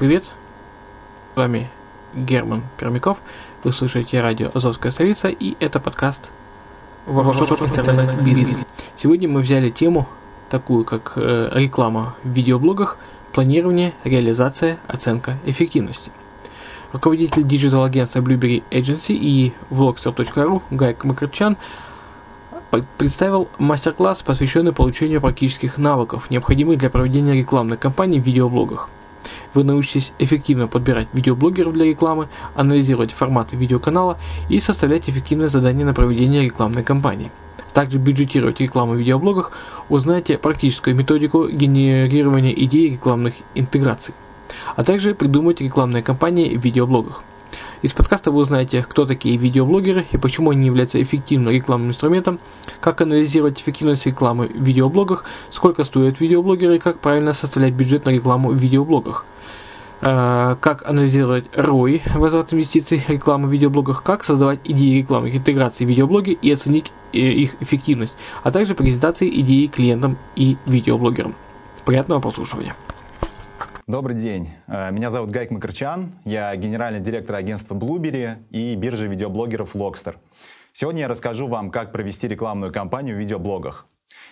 привет! С вами Герман Пермяков. Вы слушаете радио «Азовская столица» и это подкаст «Воркшоп интернет-бизнес». Сегодня мы взяли тему, такую как э, реклама в видеоблогах, планирование, реализация, оценка эффективности. Руководитель digital-агентства Blueberry Agency и vlogster.ru Гайк Макарчан представил мастер-класс, посвященный получению практических навыков, необходимых для проведения рекламной кампании в видеоблогах – вы научитесь эффективно подбирать видеоблогеров для рекламы, анализировать форматы видеоканала и составлять эффективное задание на проведение рекламной кампании. Также бюджетировать рекламу в видеоблогах, узнаете практическую методику генерирования идей рекламных интеграций, а также придумать рекламные кампании в видеоблогах. Из подкаста вы узнаете, кто такие видеоблогеры и почему они являются эффективным рекламным инструментом, как анализировать эффективность рекламы в видеоблогах, сколько стоят видеоблогеры и как правильно составлять бюджет на рекламу в видеоблогах. э, как анализировать ROI, возврат инвестиций, рекламы в видеоблогах, как создавать идеи рекламы, интеграции в видеоблоги и оценить э, их эффективность, а также презентации идеи клиентам и видеоблогерам. Приятного прослушивания. Добрый день. Э, меня зовут Гайк Макарчан. Я генеральный директор агентства Blueberry и биржи видеоблогеров Logster. Сегодня я расскажу вам, как провести рекламную кампанию в видеоблогах.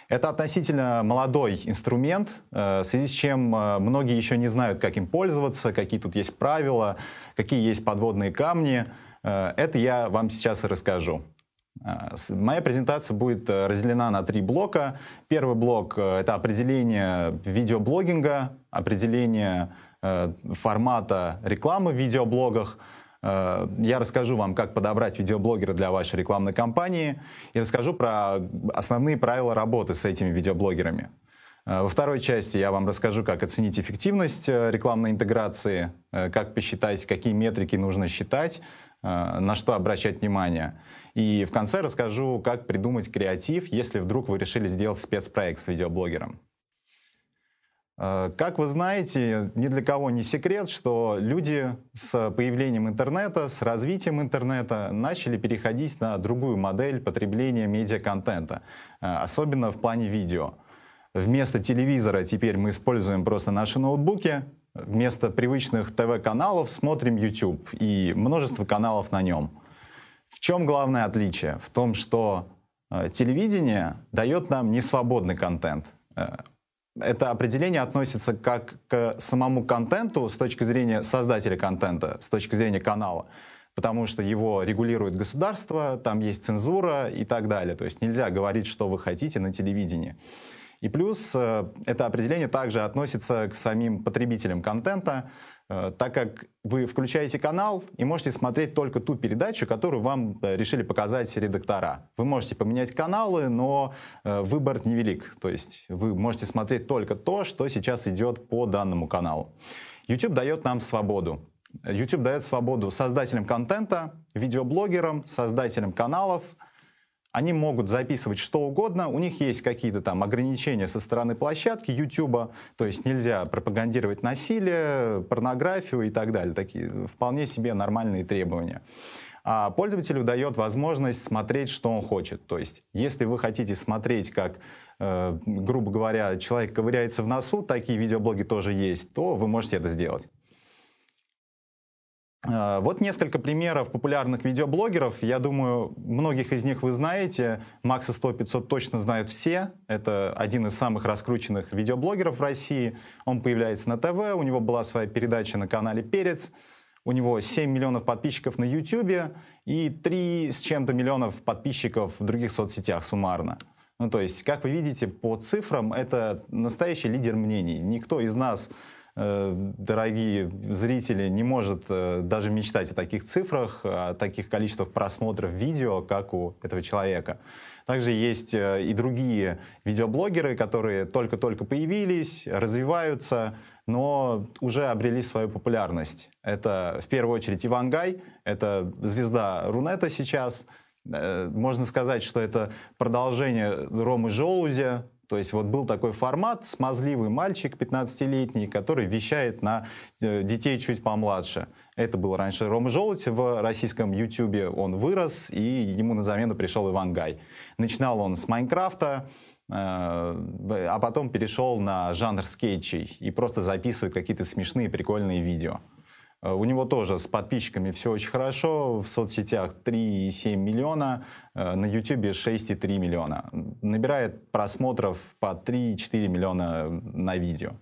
Это относительно молодой инструмент, э, в связи с чем э, многие еще не знают, как им пользоваться, какие тут есть правила, какие есть подводные камни. Это я вам сейчас и расскажу. Моя презентация будет разделена на три блока. Первый блок — это определение видеоблогинга, определение формата рекламы в видеоблогах — Э, я расскажу вам, как подобрать видеоблогера для вашей рекламной кампании и расскажу про основные правила работы с этими видеоблогерами. Э, во второй части я вам расскажу, как оценить эффективность э, рекламной интеграции, как посчитать, какие метрики нужно считать, на что обращать внимание. И в конце расскажу, как придумать креатив, если вдруг вы решили сделать спецпроект с видеоблогером. Э, как вы знаете, ни для кого не секрет, что люди с появлением интернета, с развитием интернета начали переходить на другую модель потребления медиаконтента, э, особенно в плане видео. Вместо телевизора теперь мы используем просто наши ноутбуки, вместо привычных ТВ-каналов смотрим YouTube и множество каналов на нем. В чем главное отличие? В том, что э, телевидение дает нам несвободный контент это определение относится как к самому контенту с точки зрения создателя контента, с точки зрения канала, потому что его регулирует государство, там есть цензура и так далее. То есть нельзя говорить, что вы хотите на телевидении. И плюс э, это определение также относится к самим потребителям контента, Э, так как вы включаете канал и можете смотреть только ту передачу, которую вам э, решили показать редактора. Вы можете поменять каналы, но э, выбор невелик. То есть вы можете смотреть только то, что сейчас идет по данному каналу. YouTube дает нам свободу. YouTube дает свободу создателям контента, видеоблогерам, создателям каналов – они могут записывать что угодно, у них есть какие-то там ограничения со стороны площадки YouTube, то есть нельзя пропагандировать насилие, порнографию и так далее. Такие вполне себе нормальные требования. А пользователю дает возможность смотреть, что он хочет. То есть, если вы хотите смотреть, как, э, грубо говоря, человек ковыряется в носу, такие видеоблоги тоже есть, то вы можете это сделать. Э, вот несколько примеров популярных видеоблогеров. Я думаю, многих из них вы знаете. Макса 100-500 точно знают все. Это один из самых раскрученных видеоблогеров в России. Он появляется на ТВ, у него была своя передача на канале «Перец». У него 7 миллионов подписчиков на YouTube и 3 с чем-то миллионов подписчиков в других соцсетях суммарно. Ну, то есть, как вы видите, по цифрам, это настоящий лидер мнений. Никто из нас дорогие зрители, не может э, даже мечтать о таких цифрах, о таких количествах просмотров видео, как у этого человека. Также есть э, и другие видеоблогеры, которые только-только появились, развиваются, но уже обрели свою популярность. Это в первую очередь Ивангай, это звезда Рунета сейчас. Можно сказать, что это продолжение Ромы Желузя, то есть вот был такой формат, смазливый мальчик 15-летний, который вещает на э, детей чуть помладше. Это был раньше Рома Желудь в российском Ютубе. Он вырос, и ему на замену пришел Иван Гай. Начинал он с Майнкрафта, э, а потом перешел на жанр скетчей и просто записывает какие-то смешные, прикольные видео. Э, у него тоже с подписчиками все очень хорошо. В соцсетях 3,7 миллиона, э, на YouTube 6,3 миллиона. Набирает просмотров по 3-4 миллиона на видео.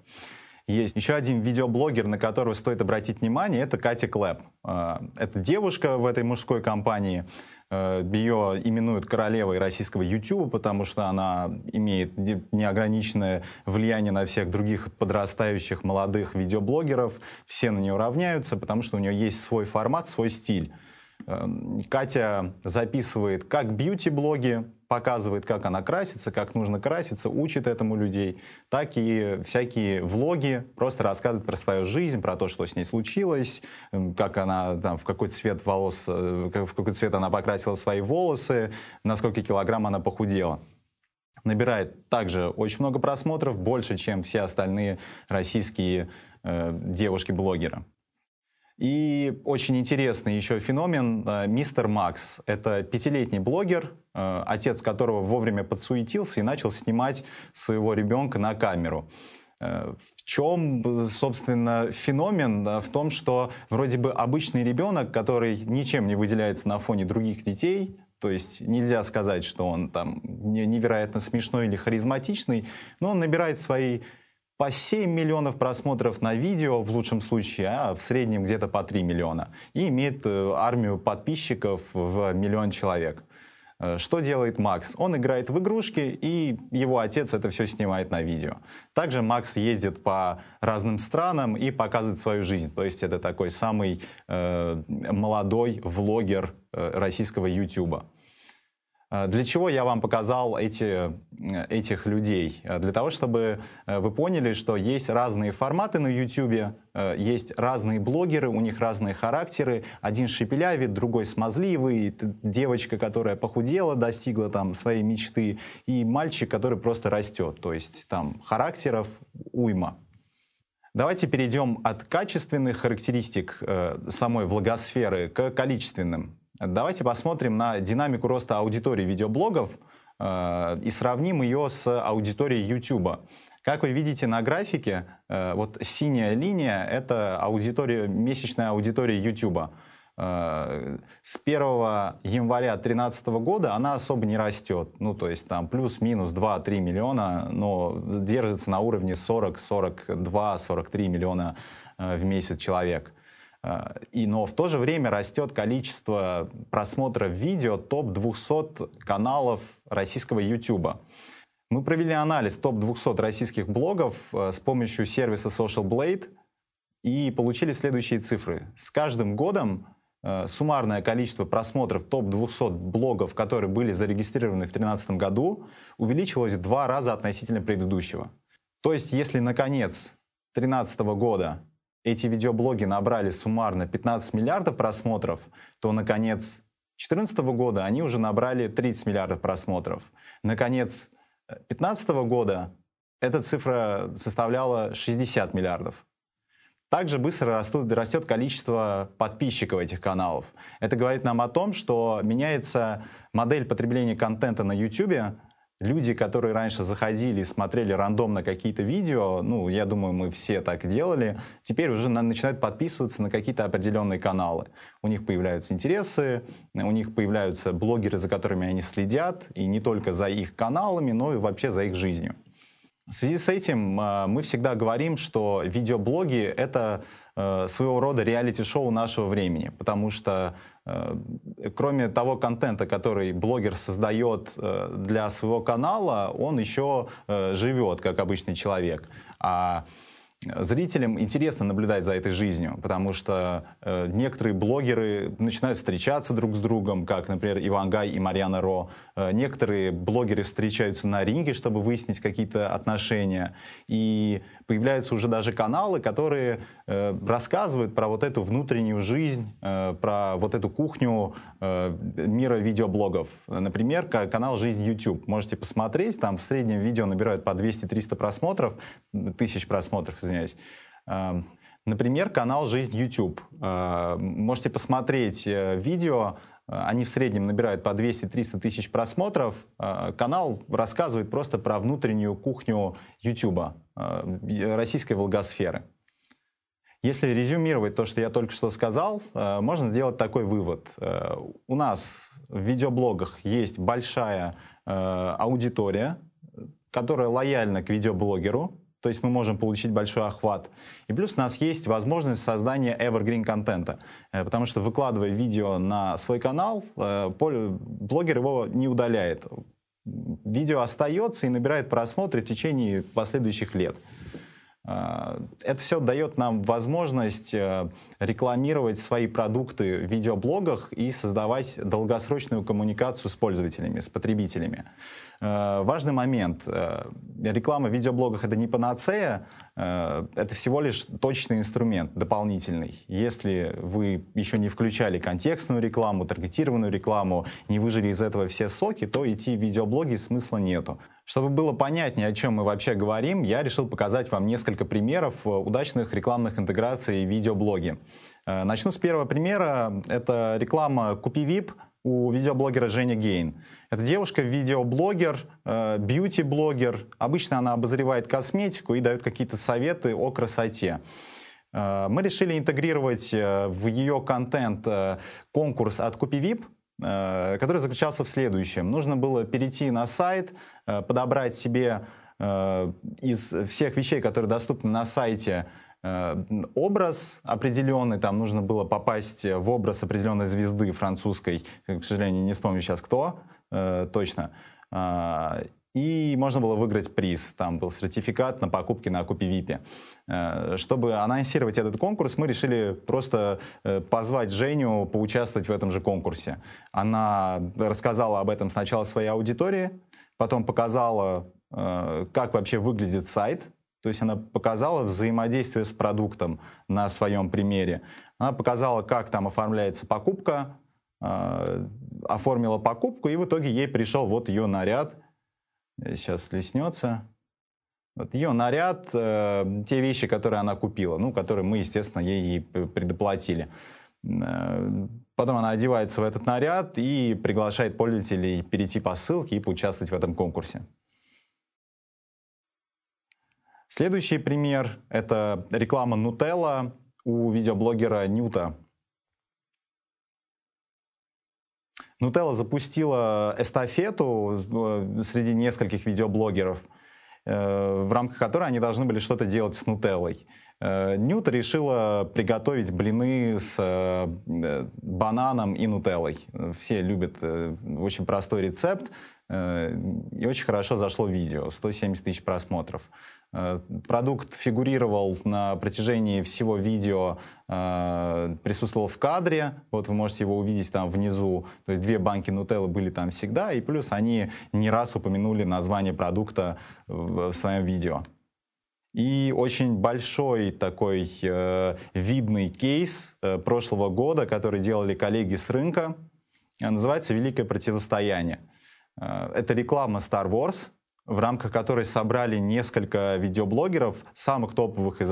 Есть еще один видеоблогер, на которого стоит обратить внимание, это Катя Клэп. Э, это девушка в этой мужской компании. Э, ее именуют королевой российского YouTube, потому что она имеет неограниченное влияние на всех других подрастающих молодых видеоблогеров. Все на нее равняются, потому что у нее есть свой формат, свой стиль. Эм, Катя записывает как бьюти-блоги, показывает, как она красится, как нужно краситься, учит этому людей, так и всякие влоги, просто рассказывает про свою жизнь, про то, что с ней случилось, как она, там, в какой цвет волос, э, в какой цвет она покрасила свои волосы, на сколько килограмм она похудела набирает также очень много просмотров, больше, чем все остальные российские девушки-блогера. И очень интересный еще феномен мистер Макс. Это пятилетний блогер, отец которого вовремя подсуетился и начал снимать своего ребенка на камеру. Э, в чем, собственно, феномен? В том, что вроде бы обычный ребенок, который ничем не выделяется на фоне других детей, то есть нельзя сказать, что он там невероятно смешной или харизматичный, но он набирает свои по 7 миллионов просмотров на видео в лучшем случае, а в среднем где-то по 3 миллиона. И имеет э, армию подписчиков в миллион человек. Э, что делает Макс? Он играет в игрушки, и его отец это все снимает на видео. Также Макс ездит по разным странам и показывает свою жизнь. То есть это такой самый э, молодой влогер э, российского YouTube. А, для чего я вам показал эти, этих людей? А, для того, чтобы э, вы поняли, что есть разные форматы на YouTube, э, есть разные блогеры, у них разные характеры. Один шепелявит, другой смазливый, девочка, которая похудела, достигла там своей мечты, и мальчик, который просто растет. То есть там характеров уйма. Давайте перейдем от качественных характеристик э, самой влагосферы к количественным. Давайте посмотрим на динамику роста аудитории видеоблогов э, и сравним ее с аудиторией YouTube. Как вы видите на графике, э, вот синяя линия — это аудитория, месячная аудитория YouTube. Э, с 1 января 2013 года она особо не растет. Ну, то есть там плюс-минус 2-3 миллиона, но держится на уровне 40, 42, 43 миллиона в месяц человек. И, но в то же время растет количество просмотров видео топ-200 каналов российского YouTube. Мы провели анализ топ-200 российских блогов э, с помощью сервиса Social Blade и получили следующие цифры. С каждым годом э, суммарное количество просмотров топ-200 блогов, которые были зарегистрированы в 2013 году, увеличилось в два раза относительно предыдущего. То есть, если наконец 2013 года эти видеоблоги набрали суммарно 15 миллиардов просмотров, то на конец 2014 года они уже набрали 30 миллиардов просмотров. На конец 2015 года эта цифра составляла 60 миллиардов. Также быстро растут, растет количество подписчиков этих каналов. Это говорит нам о том, что меняется модель потребления контента на YouTube, Люди, которые раньше заходили и смотрели рандомно какие-то видео, ну, я думаю, мы все так делали, теперь уже начинают подписываться на какие-то определенные каналы. У них появляются интересы, у них появляются блогеры, за которыми они следят, и не только за их каналами, но и вообще за их жизнью. В связи с этим а, мы всегда говорим, что видеоблоги — это э, своего рода реалити-шоу нашего времени, потому что Э, кроме того контента, который блогер создает э, для своего канала, он еще э, живет как обычный человек. А зрителям интересно наблюдать за этой жизнью, потому что э, некоторые блогеры начинают встречаться друг с другом, как, например, Иван Гай и Марьяна Ро. Э, некоторые блогеры встречаются на ринге, чтобы выяснить какие-то отношения. И появляются уже даже каналы, которые э, рассказывают про вот эту внутреннюю жизнь, э, про вот эту кухню э, мира видеоблогов. Например, канал «Жизнь YouTube». Можете посмотреть, там в среднем видео набирают по 200-300 просмотров, тысяч просмотров, извиняюсь. Э, например, канал «Жизнь YouTube». Э, можете посмотреть э, видео, они в среднем набирают по 200-300 тысяч просмотров. Канал рассказывает просто про внутреннюю кухню YouTube. Э, российской волгосферы. Если резюмировать то, что я только что сказал, э, можно сделать такой вывод. Э, у нас в видеоблогах есть большая аудитория, которая лояльна к видеоблогеру, то есть мы можем получить большой охват. И плюс у нас есть возможность создания evergreen контента, потому что выкладывая видео на свой канал, блогер его не удаляет видео остается и набирает просмотры в течение последующих лет. А, это все дает нам возможность э, рекламировать свои продукты в видеоблогах и создавать долгосрочную коммуникацию с пользователями, с потребителями. Э, важный момент. Э, реклама в видеоблогах это не панацея, это всего лишь точный инструмент, дополнительный. Если вы еще не включали контекстную рекламу, таргетированную рекламу, не выжили из этого все соки, то идти в видеоблоги смысла нету. Чтобы было понятнее, о чем мы вообще говорим, я решил показать вам несколько примеров э, удачных рекламных интеграций в видеоблоги. Э, начну с первого примера. Это реклама «Купи VIP» у видеоблогера Женя Гейн. Это девушка, видеоблогер, э, бьюти-блогер. Обычно она обозревает косметику и дает какие-то советы о красоте. Мы решили интегрировать в ее контент конкурс от CupiVip, который заключался в следующем. Нужно было перейти на сайт, подобрать себе из всех вещей, которые доступны на сайте, Э, образ определенный, там нужно было попасть в образ определенной звезды французской, к сожалению, не вспомню сейчас кто э, точно, а, и можно было выиграть приз. Там был сертификат на покупки на Купи Випе. Э, чтобы анонсировать этот конкурс, мы решили просто позвать Женю поучаствовать в этом же конкурсе. Она рассказала об этом сначала своей аудитории, потом показала, как вообще выглядит сайт, то есть она показала взаимодействие с продуктом на своем примере. Она показала, как там оформляется покупка, э, оформила покупку, и в итоге ей пришел вот ее наряд. Сейчас леснется. Вот ее наряд, э, те вещи, которые она купила, ну, которые мы, естественно, ей предоплатили. Э, потом она одевается в этот наряд и приглашает пользователей перейти по ссылке и поучаствовать в этом конкурсе. Следующий пример — это реклама Nutella у видеоблогера Ньюта. Nutella запустила эстафету э, среди нескольких видеоблогеров, э, в рамках которой они должны были что-то делать с нутеллой. Э, Ньюта решила приготовить блины с бананом и нутеллой. Все любят очень простой рецепт, и очень хорошо зашло видео, 170 тысяч просмотров. Э, продукт фигурировал на протяжении всего видео, э, присутствовал в кадре, вот вы можете его увидеть там внизу, то есть две банки нутеллы были там всегда, и плюс они не раз упомянули название продукта в своем видео. И очень большой такой э, видный кейс э, прошлого года, который делали коллеги с рынка, называется «Великое противостояние». Э, это реклама Star Wars, в рамках которой собрали несколько видеоблогеров, самых топовых из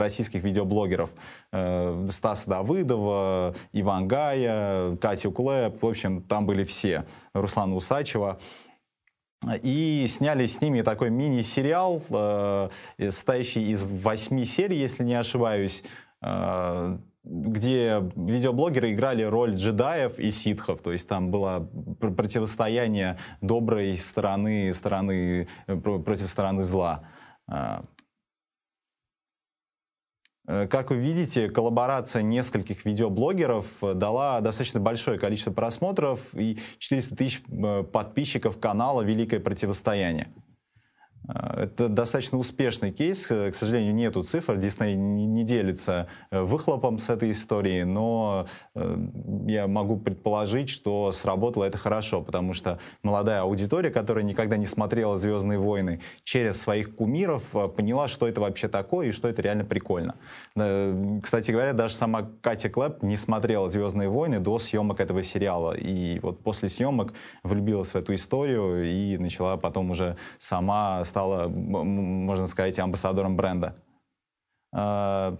российских видеоблогеров. Э, Стаса Давыдова, Иван Гая, Катю Клэп, в общем, там были все. Руслана Усачева. И сняли с ними такой мини-сериал, э, состоящий из восьми серий, если не ошибаюсь, э, где видеоблогеры играли роль джедаев и ситхов, то есть там было противостояние доброй стороны, стороны э, против стороны зла. А. Э, как вы видите, коллаборация нескольких видеоблогеров дала достаточно большое количество просмотров и 400 тысяч э, подписчиков канала «Великое противостояние». А, это достаточно успешный кейс. К сожалению, нету цифр. Дисней не делится э, выхлопом с этой истории, но э, я могу предположить, что сработало это хорошо, потому что молодая аудитория, которая никогда не смотрела «Звездные войны», через своих кумиров э, поняла, что это вообще такое и что это реально прикольно. Кстати говоря, даже сама Катя Клэп не смотрела «Звездные войны» до съемок этого сериала. И вот после съемок влюбилась в эту историю и начала потом уже сама стала, можно сказать, амбассадором бренда. А,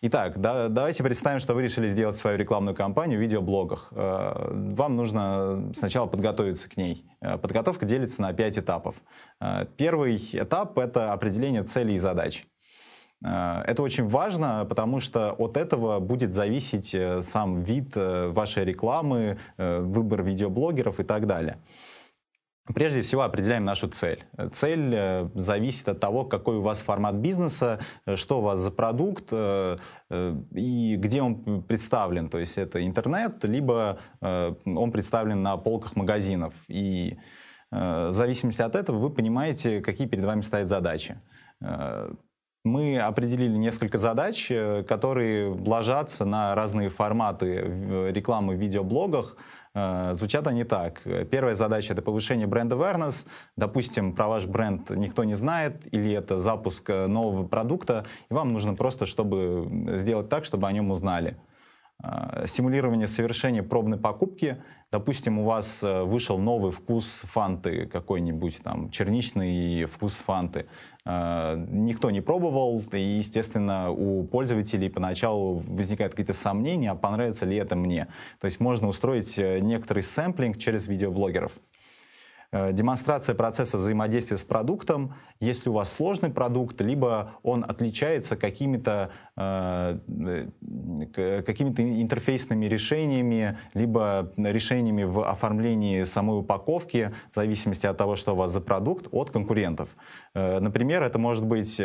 итак, да, давайте представим, что вы решили сделать свою рекламную кампанию в видеоблогах. А, вам нужно сначала подготовиться к ней. А, подготовка делится на пять этапов. Первый этап — это определение целей и задач. Это очень важно, потому что от этого будет зависеть э, сам вид э, вашей рекламы, э, выбор видеоблогеров и так далее. Прежде всего определяем нашу цель. Цель э, зависит от того, какой у вас формат бизнеса, э, что у вас за продукт э, и где он представлен. То есть это интернет, либо он представлен на полках магазинов. И в зависимости от этого вы понимаете, какие перед вами стоят задачи. Мы определили несколько задач, которые ложатся на разные форматы рекламы в видеоблогах. Звучат они так. Первая задача — это повышение бренд awareness. Допустим, про ваш бренд никто не знает, или это запуск нового продукта, и вам нужно просто, чтобы сделать так, чтобы о нем узнали. Э, стимулирование совершения пробной покупки. Допустим, у вас э, вышел новый вкус фанты, какой-нибудь там черничный вкус фанты. Э, никто не пробовал, и, естественно, у пользователей поначалу возникают какие-то сомнения, а понравится ли это мне. То есть можно устроить некоторый сэмплинг через видеоблогеров. Э, демонстрация процесса взаимодействия с продуктом, если у вас сложный продукт, либо он отличается какими-то э, э какими-то интерфейсными решениями, либо решениями в оформлении самой упаковки, в зависимости от того, что у вас за продукт, от конкурентов. Например, это может быть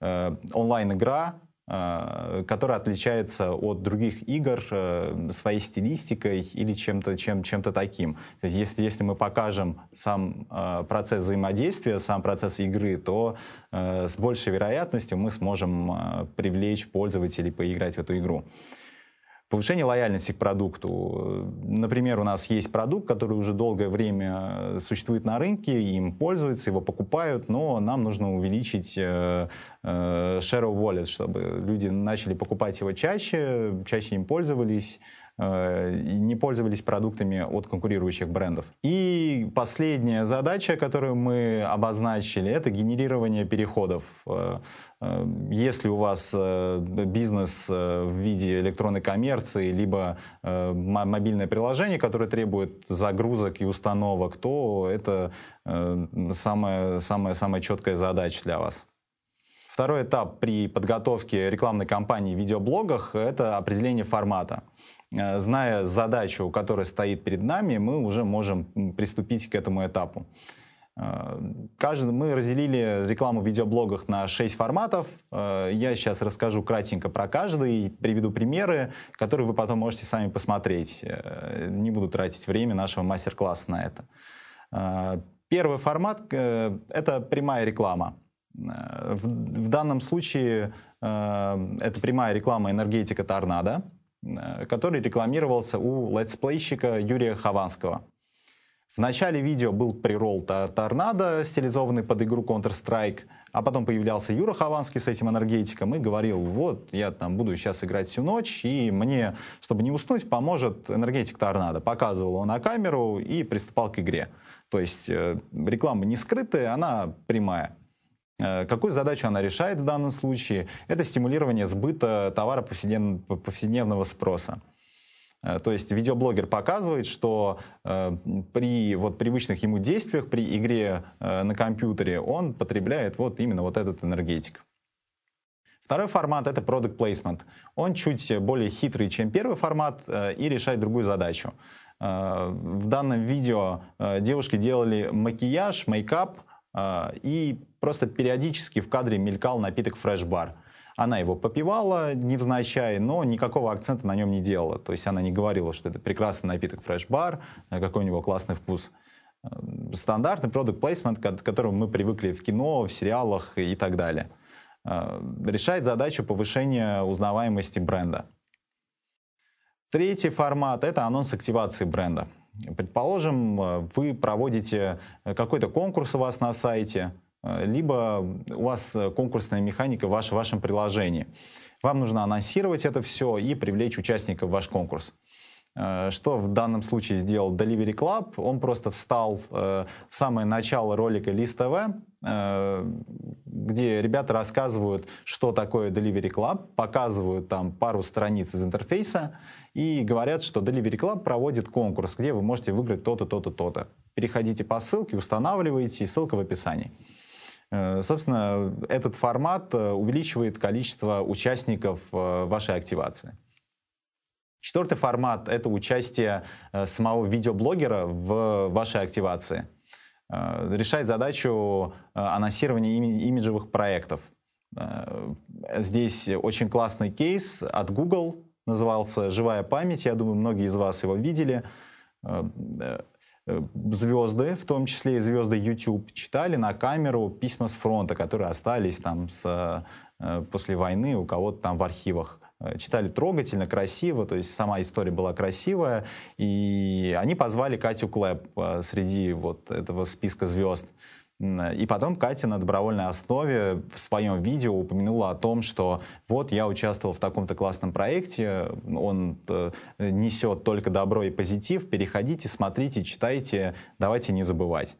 онлайн-игра, Э, которая отличается от других игр э, своей стилистикой или чем-то чем, чем-то таким. То есть если, если мы покажем сам э, процесс взаимодействия, сам процесс игры, то с большей вероятностью мы сможем привлечь пользователей поиграть в эту игру. Повышение лояльности к продукту. Например, у нас есть продукт, который уже долгое время существует на рынке, им пользуются, его покупают, но нам нужно увеличить э, э, share of wallet, чтобы люди начали покупать его чаще, чаще им пользовались, не пользовались продуктами от конкурирующих брендов. И последняя задача, которую мы обозначили, это генерирование переходов. Э, э, если у вас бизнес в виде электронной коммерции, либо мобильное приложение, которое требует загрузок и установок, то это самая, самая, самая четкая задача для вас. Второй этап при подготовке рекламной кампании в видеоблогах – это определение формата. Э, зная задачу, которая стоит перед нами, мы уже можем приступить к этому этапу. Э, каждый, мы разделили рекламу в видеоблогах на 6 форматов. Э, я сейчас расскажу кратенько про каждый, приведу примеры, которые вы потом можете сами посмотреть. Не буду тратить время нашего мастер-класса на это. Первый формат — это прямая реклама. В данном случае это прямая реклама энергетика торнадо. Э, который рекламировался у летсплейщика Юрия Хованского. В начале видео был pre-roll торнадо, стилизованный под игру Counter-Strike, а потом появлялся Юра Хованский с этим энергетиком и говорил, вот, я там буду сейчас играть всю ночь, и мне, чтобы не уснуть, поможет энергетик торнадо. Показывал его на камеру и приступал к игре. То есть э, реклама не скрытая, она прямая. Э, какую задачу она решает в данном случае? Это стимулирование сбыта товара повседневного спроса. Э, то есть видеоблогер показывает, что э, при вот привычных ему действиях, при игре на компьютере, он потребляет вот именно вот этот энергетик. Второй формат — это product placement. Он чуть более хитрый, чем первый формат, и решает другую задачу. В данном видео девушки делали макияж, мейкап — и просто периодически в кадре мелькал напиток Fresh Bar. Она его попивала невзначай, но никакого акцента на нем не делала. То есть она не говорила, что это прекрасный напиток Fresh Bar, э, какой у него классный вкус. Э, стандартный product placement, к которому мы привыкли в кино, в сериалах и так далее. Э, решает задачу повышения узнаваемости бренда. Третий формат – это анонс активации бренда. Предположим, э, вы проводите э, какой-то конкурс у вас на сайте, э, либо у вас конкурсная механика в вашем приложении. Вам нужно анонсировать это все и привлечь участников в ваш конкурс. Что в данном случае сделал Delivery Club? Он просто встал в самое начало ролика List TV, где ребята рассказывают, что такое Delivery Club, показывают там пару страниц из интерфейса и говорят, что Delivery Club проводит конкурс, где вы можете выиграть то-то, то-то, то-то. Переходите по ссылке, устанавливаете, ссылка в описании. Э, собственно, этот формат э, увеличивает количество участников э, вашей активации. Четвертый формат — это участие самого видеоблогера в вашей активации. Решает задачу анонсирования имиджевых проектов. Здесь очень классный кейс от Google, назывался «Живая память». Я думаю, многие из вас его видели. Э, э, звезды, в том числе и звезды YouTube, читали на камеру письма с фронта, которые остались там с, э, после войны у кого-то там в архивах Э, читали трогательно, красиво, то есть сама история была красивая. И они позвали Катю Клэп э, среди вот этого списка звезд. И потом Катя на добровольной основе в своем видео упомянула о том, что вот я участвовал в таком-то классном проекте, он э, несет только добро и позитив, переходите, смотрите, читайте, давайте не забывать.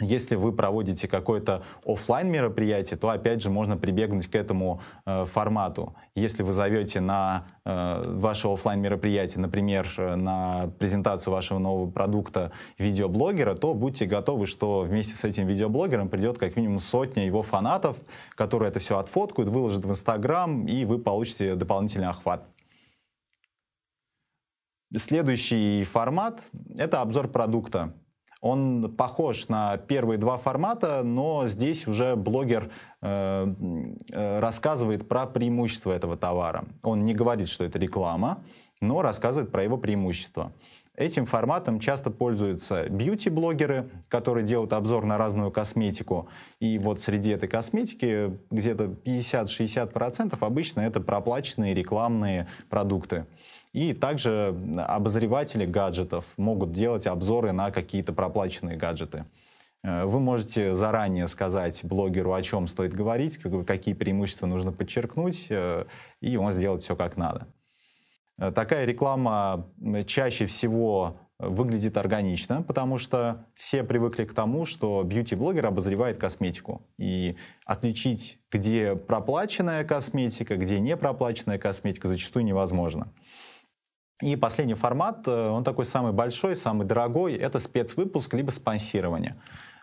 Если вы проводите какое-то офлайн мероприятие, то опять же можно прибегнуть к этому э, формату. Если вы зовете на э, ваше офлайн мероприятие, например, на презентацию вашего нового продукта видеоблогера, то будьте готовы, что вместе с этим видеоблогером придет как минимум сотня его фанатов, которые это все отфоткают, выложат в Инстаграм, и вы получите дополнительный охват. Следующий формат — это обзор продукта. Он похож на первые два формата, но здесь уже блогер э, э, рассказывает про преимущества этого товара. Он не говорит, что это реклама, но рассказывает про его преимущества. Этим форматом часто пользуются бьюти-блогеры, которые делают обзор на разную косметику. И вот среди этой косметики где-то 50-60% обычно это проплаченные рекламные продукты. И также обозреватели гаджетов могут делать обзоры на какие-то проплаченные гаджеты. Э, вы можете заранее сказать блогеру, о чем стоит говорить, какие преимущества нужно подчеркнуть, э, и он сделает все как надо. Э, такая реклама чаще всего выглядит органично, потому что все привыкли к тому, что бьюти-блогер обозревает косметику. И отличить, где проплаченная косметика, где не проплаченная косметика, зачастую невозможно. И последний формат, э, он такой самый большой, самый дорогой, это спецвыпуск либо спонсирование.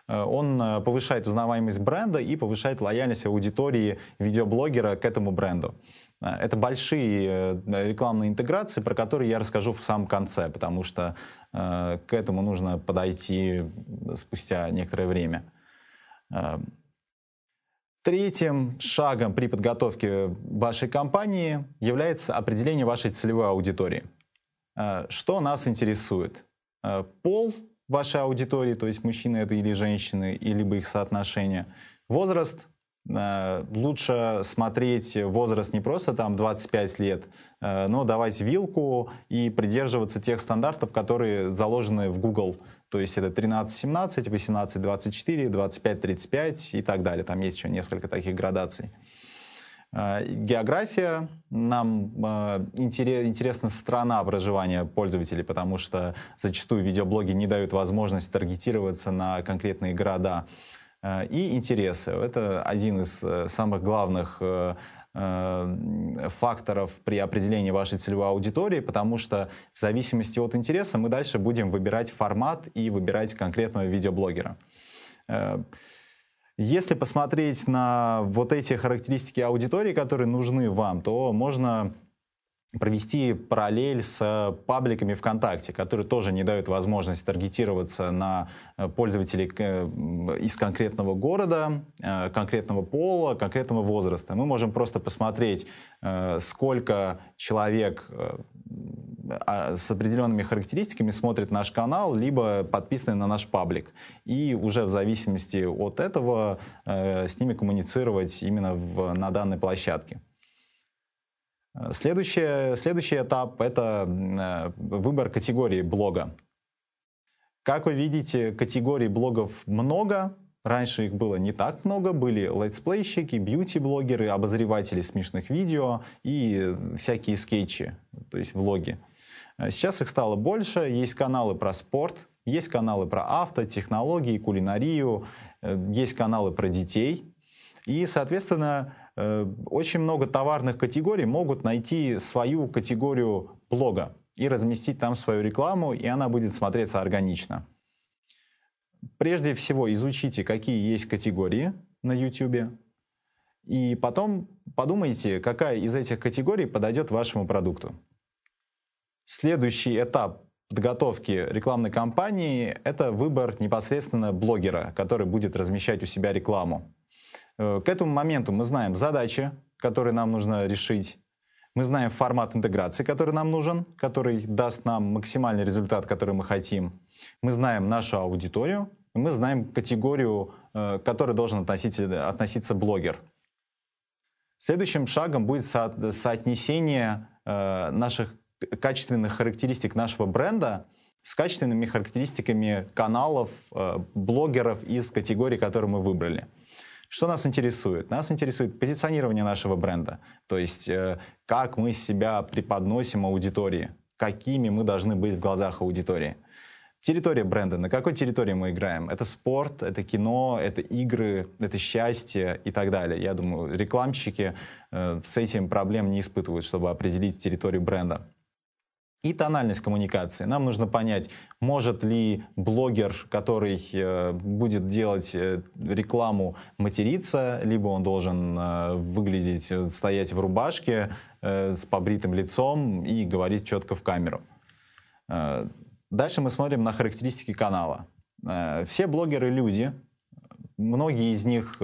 Э, он э, повышает узнаваемость бренда и повышает лояльность аудитории видеоблогера к этому бренду. Это большие рекламные интеграции, про которые я расскажу в самом конце, потому что к этому нужно подойти спустя некоторое время. Третьим шагом при подготовке вашей компании является определение вашей целевой аудитории. Э, что нас интересует? Э, пол вашей аудитории, то есть мужчины это или женщины, и либо их соотношение. Возраст, э, лучше смотреть возраст не просто там 25 лет, но давать вилку и придерживаться тех стандартов, которые заложены в Google. То есть это 13-17, 18-24, 25-35 и так далее. Там есть еще несколько таких градаций. А, география. Нам а, интересна страна проживания пользователей, потому что зачастую видеоблоги не дают возможность таргетироваться на конкретные города. А, и интересы. Это один из э, самых главных э, э, факторов при определении вашей целевой аудитории, потому что в зависимости от интереса мы дальше будем выбирать формат и выбирать конкретного видеоблогера. Если посмотреть на вот эти характеристики аудитории, которые нужны вам, то можно провести параллель с пабликами ВКонтакте, которые тоже не дают возможность таргетироваться на э, пользователей э, из конкретного города, э, конкретного пола, конкретного возраста. Мы можем просто посмотреть, сколько человек а, с определенными характеристиками смотрит наш канал, либо подписаны на наш паблик. И уже в зависимости от этого с ними коммуницировать именно в, на данной площадке. Следующий, следующий этап — это э, выбор категории блога. Как вы видите, категорий блогов много. Раньше их было не так много. Были летсплейщики, бьюти-блогеры, обозреватели смешных видео и всякие скетчи, то есть влоги. Сейчас их стало больше. Есть каналы про спорт, есть каналы про авто, технологии, кулинарию, э, есть каналы про детей. И, соответственно, Э, очень много товарных категорий могут найти свою категорию блога и разместить там свою рекламу, и она будет смотреться органично. Прежде всего изучите, какие есть категории на YouTube, и потом подумайте, какая из этих категорий подойдет вашему продукту. Следующий этап подготовки рекламной кампании – это выбор непосредственно блогера, который будет размещать у себя рекламу. Э, к этому моменту мы знаем задачи, которые нам нужно решить. Мы знаем формат интеграции, который нам нужен, который даст нам максимальный результат, который мы хотим. Мы знаем нашу аудиторию, мы знаем категорию, э, к которой должен относиться, относиться блогер. Следующим шагом будет со- соотнесение э, наших качественных характеристик нашего бренда с качественными характеристиками каналов, блогеров из категории, которые мы выбрали. Что нас интересует? Нас интересует позиционирование нашего бренда, то есть э, как мы себя преподносим аудитории, какими мы должны быть в глазах аудитории. Территория бренда. На какой территории мы играем? Это спорт, это кино, это игры, это счастье и так далее. Я думаю, рекламщики э, с этим проблем не испытывают, чтобы определить территорию бренда. И тональность коммуникации. Нам нужно понять, может ли блогер, который э, будет делать э, рекламу, материться, либо он должен э, выглядеть, э, стоять в рубашке э, с побритым лицом и говорить четко в камеру. Э, Дальше мы смотрим на характеристики канала. Все блогеры люди, многие из них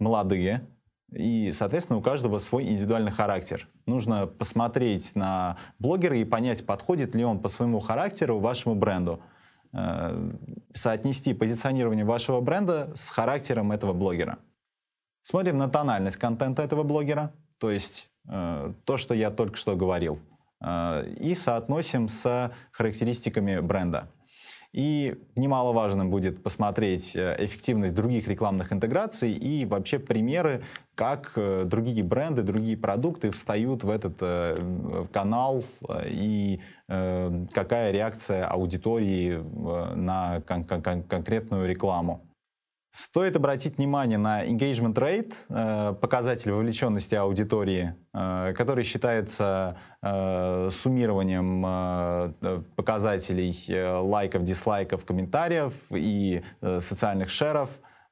молодые, и, соответственно, у каждого свой индивидуальный характер. Нужно посмотреть на блогера и понять, подходит ли он по своему характеру вашему бренду. Э, соотнести позиционирование вашего бренда с характером этого блогера. Смотрим на тональность контента этого блогера, то есть то, что я только что говорил. Э, и соотносим с характеристиками бренда. И немаловажным будет посмотреть э, эффективность других рекламных интеграций и вообще примеры, как э, другие бренды, другие продукты встают в этот канал и какая реакция аудитории на конкретную рекламу. Стоит обратить внимание на engagement rate, э, показатель вовлеченности аудитории, э, который считается э, суммированием показателей лайков, дизлайков, комментариев и социальных шеров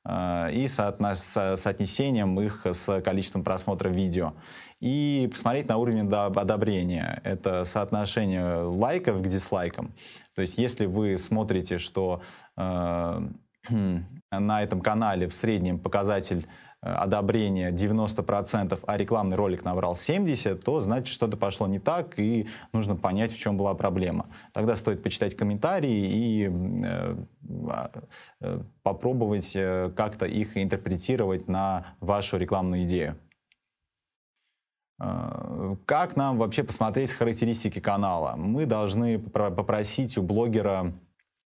и соотнесением их с количеством просмотров видео. И посмотреть на уровень одобрения. Это соотношение лайков к дизлайкам. То есть если вы смотрите, что на этом канале в среднем показатель э, одобрения 90%, а рекламный ролик набрал 70%, то значит что-то пошло не так и нужно понять, в чем была проблема. Тогда стоит почитать комментарии и э, а, э, попробовать как-то их интерпретировать на вашу рекламную идею. Как нам вообще посмотреть характеристики канала? Мы должны попросить у блогера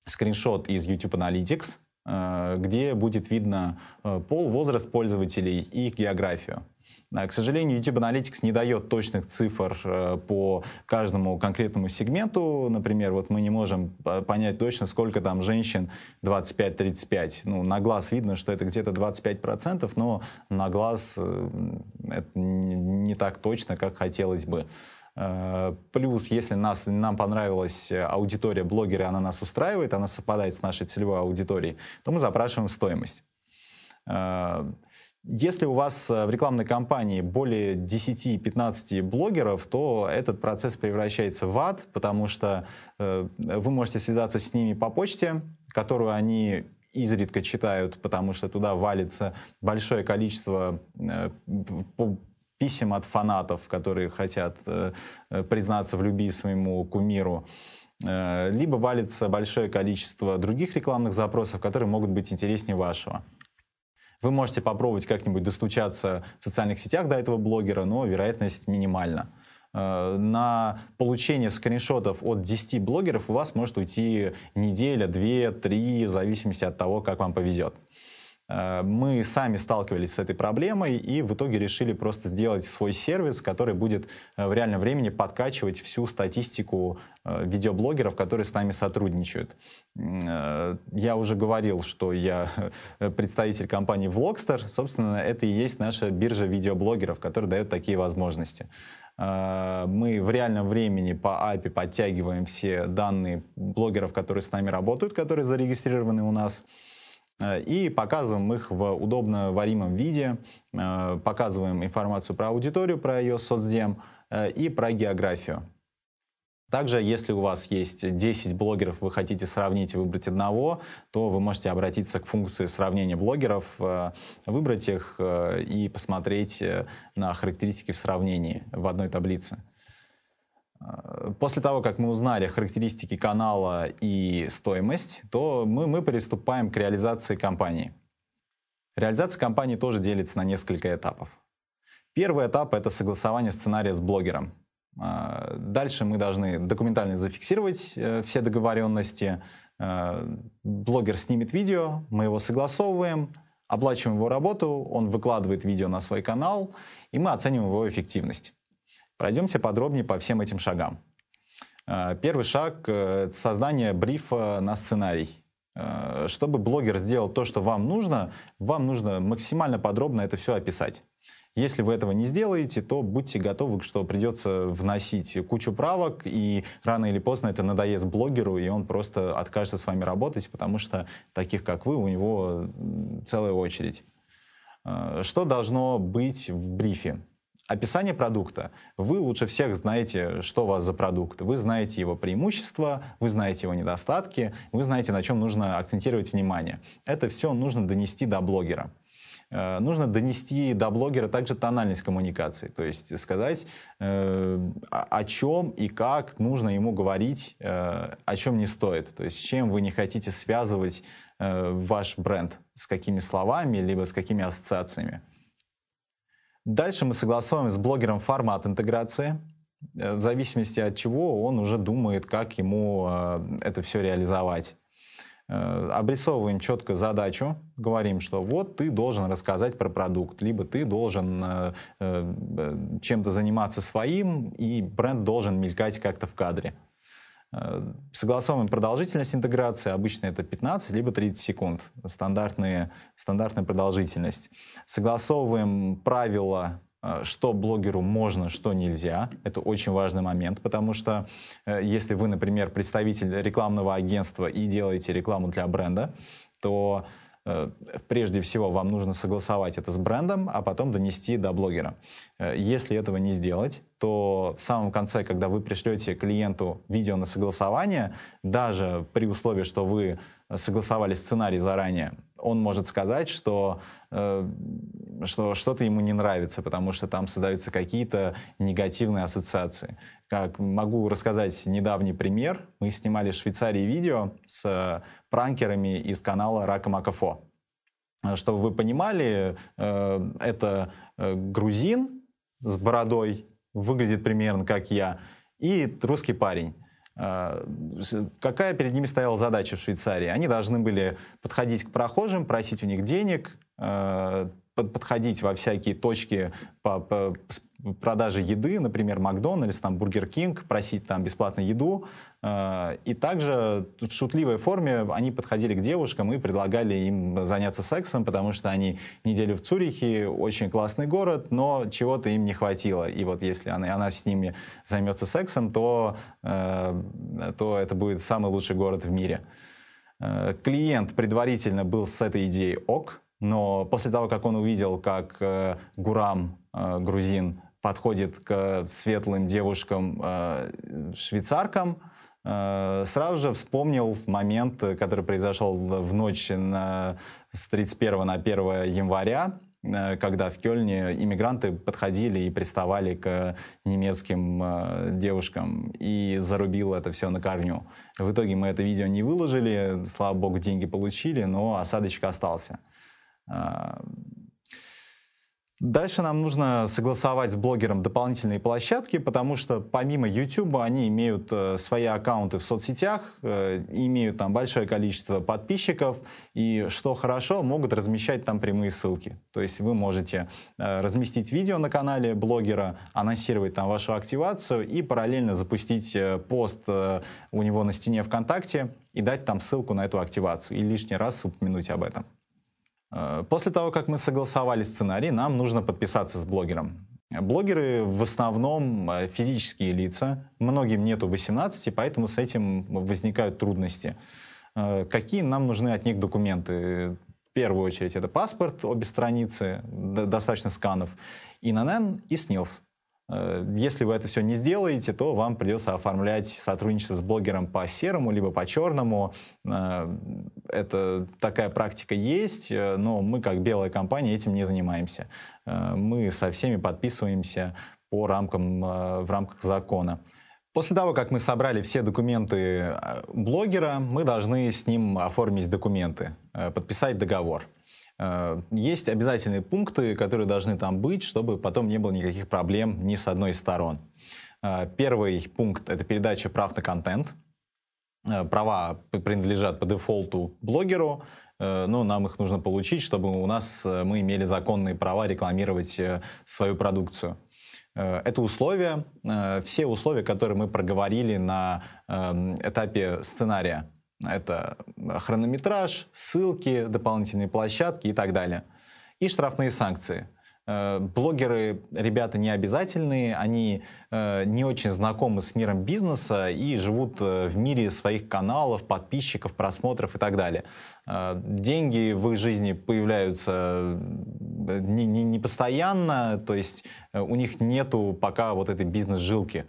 скриншот из YouTube Analytics, где будет видно э, пол, возраст пользователей и их географию. К сожалению, YouTube Analytics не дает точных цифр э, по каждому конкретному сегменту. Например, вот мы не можем понять точно, сколько там женщин 25-35. Ну, на глаз видно, что это где-то 25%, но на глаз это не так точно, как хотелось бы. Э, плюс, если нас, нам понравилась аудитория блогера, она нас устраивает, она совпадает с нашей целевой аудиторией, то мы запрашиваем стоимость. Э, если у вас в рекламной кампании более 10-15 блогеров, то этот процесс превращается в ад, потому что э, вы можете связаться с ними по почте, которую они изредка читают, потому что туда валится большое количество писем от фанатов, которые хотят э, э, признаться в любви своему кумиру, э, либо валится большое количество других рекламных запросов, которые могут быть интереснее вашего. Вы можете попробовать как-нибудь достучаться в социальных сетях до этого блогера, но вероятность минимальна. На получение скриншотов от 10 блогеров у вас может уйти неделя, две, три, в зависимости от того, как вам повезет. Э, мы сами сталкивались с этой проблемой и в итоге решили просто сделать свой сервис, который будет э, в реальном времени подкачивать всю статистику э, видеоблогеров, которые с нами сотрудничают. Я уже говорил, что я представитель компании Vlogster. Собственно, это и есть наша биржа видеоблогеров, которая дает такие возможности. Мы в реальном времени по API подтягиваем все данные блогеров, которые с нами работают, которые зарегистрированы у нас. Э, и показываем их в удобно варимом виде, э, показываем информацию про аудиторию, про ее соцдем э, и про географию. Также, если у вас есть 10 блогеров, вы хотите сравнить и выбрать одного, то вы можете обратиться к функции сравнения блогеров, выбрать их и посмотреть на характеристики в сравнении в одной таблице. После того, как мы узнали характеристики канала и стоимость, то мы, мы приступаем к реализации кампании. Реализация кампании тоже делится на несколько этапов. Первый этап — это согласование сценария с блогером. А, дальше мы должны документально зафиксировать э, все договоренности. Блогер снимет видео, мы его согласовываем, оплачиваем его работу, он выкладывает видео на свой канал, и мы оцениваем его эффективность. Пройдемся подробнее по всем этим шагам. А, первый шаг э, — это создание брифа на сценарий. Чтобы блогер сделал то, что вам нужно, вам нужно максимально подробно это все описать. Если вы этого не сделаете, то будьте готовы, что придется вносить кучу правок, и рано или поздно это надоест блогеру, и он просто откажется с вами работать, потому что таких, как вы, у него целая очередь. Что должно быть в брифе? Описание продукта. Вы лучше всех знаете, что у вас за продукт. Вы знаете его преимущества, вы знаете его недостатки, вы знаете, на чем нужно акцентировать внимание. Это все нужно донести до блогера. Э, нужно донести до блогера также тональность коммуникации, то есть сказать, э, о чем и как нужно ему говорить, э, о чем не стоит, то есть с чем вы не хотите связывать ваш бренд, с какими словами, либо с какими ассоциациями. Дальше мы согласовываем с блогером формат интеграции, в зависимости от чего он уже думает, как ему это все реализовать. Э, обрисовываем четко задачу, говорим, что вот ты должен рассказать про продукт, либо ты должен э, э, чем-то заниматься своим, и бренд должен мелькать как-то в кадре. Согласовываем продолжительность интеграции, обычно это 15 либо 30 секунд, стандартные, стандартная продолжительность. Согласовываем правила Э, что блогеру можно, что нельзя. Это очень важный момент, потому что э, если вы, например, представитель рекламного агентства и делаете рекламу для бренда, то э, прежде всего вам нужно согласовать это с брендом, а потом донести до блогера. Если этого не сделать, то в самом конце, когда вы пришлете клиенту видео на согласование, даже при условии, что вы согласовали сценарий заранее, он может сказать, что, э, что что-то ему не нравится, потому что там создаются какие-то негативные ассоциации. Как могу рассказать недавний пример. Мы снимали в Швейцарии видео с пранкерами из канала Рака Макафо. Чтобы вы понимали, э, это э, грузин с бородой, выглядит примерно как я, и русский парень. А, какая перед ними стояла задача в Швейцарии? Они должны были подходить к прохожим, просить у них денег, а, подходить во всякие точки по, по продаже еды, например, Макдональдс, там Бургер Кинг, просить там бесплатную еду. А, и также в шутливой форме они подходили к девушкам и предлагали им заняться сексом, потому что они неделю в Цюрихе, очень классный город, но чего-то им не хватило. И вот если она, она с ними займется сексом, то, э, то это будет самый лучший город в мире. Э, клиент предварительно был с этой идеей ок, но после того, как он увидел, как э, Гурам, э, грузин, подходит к светлым девушкам, э, швейцаркам, э, сразу же вспомнил момент, который произошел в ночь на, с 31 на 1 января, э, когда в Кёльне иммигранты подходили и приставали к немецким э, девушкам и зарубил это все на корню. В итоге мы это видео не выложили, слава богу, деньги получили, но осадочек остался. А, дальше нам нужно согласовать с блогером дополнительные площадки, потому что помимо YouTube они имеют э, свои аккаунты в соцсетях, э, имеют там большое количество подписчиков, и что хорошо, могут размещать там прямые ссылки. То есть вы можете э, разместить видео на канале блогера, анонсировать там вашу активацию и параллельно запустить пост у него на стене ВКонтакте и дать там ссылку на эту активацию и лишний раз упомянуть об этом. Э, после того, как мы согласовали сценарий, нам нужно подписаться с блогером. Блогеры в основном э, физические лица, многим нету 18, поэтому с этим возникают трудности. Э, какие нам нужны от них документы? В первую очередь это паспорт, обе страницы, достаточно сканов, ИНН и СНИЛС. Э, если вы это все не сделаете, то вам придется оформлять сотрудничество с блогером по серому либо по черному. Э, это такая практика есть, э, но мы как белая компания этим не занимаемся. Мы со всеми подписываемся по рамкам, в рамках закона. После того, как мы собрали все документы блогера, мы должны с ним оформить документы, подписать договор. Есть обязательные пункты, которые должны там быть, чтобы потом не было никаких проблем ни с одной из сторон. Первый пункт — это передача прав на контент. Права принадлежат по дефолту блогеру, но нам их нужно получить, чтобы у нас мы имели законные права рекламировать свою продукцию. Э, это условия, э, все условия, которые мы проговорили на эм, этапе сценария. Это хронометраж, ссылки, дополнительные площадки и так далее. И штрафные санкции – Э, блогеры, ребята не обязательные, они э, не очень знакомы с миром бизнеса и живут э, в мире своих каналов, подписчиков, просмотров и так далее. Деньги в их жизни появляются не, не, не постоянно, то есть у них нету пока вот этой бизнес-жилки.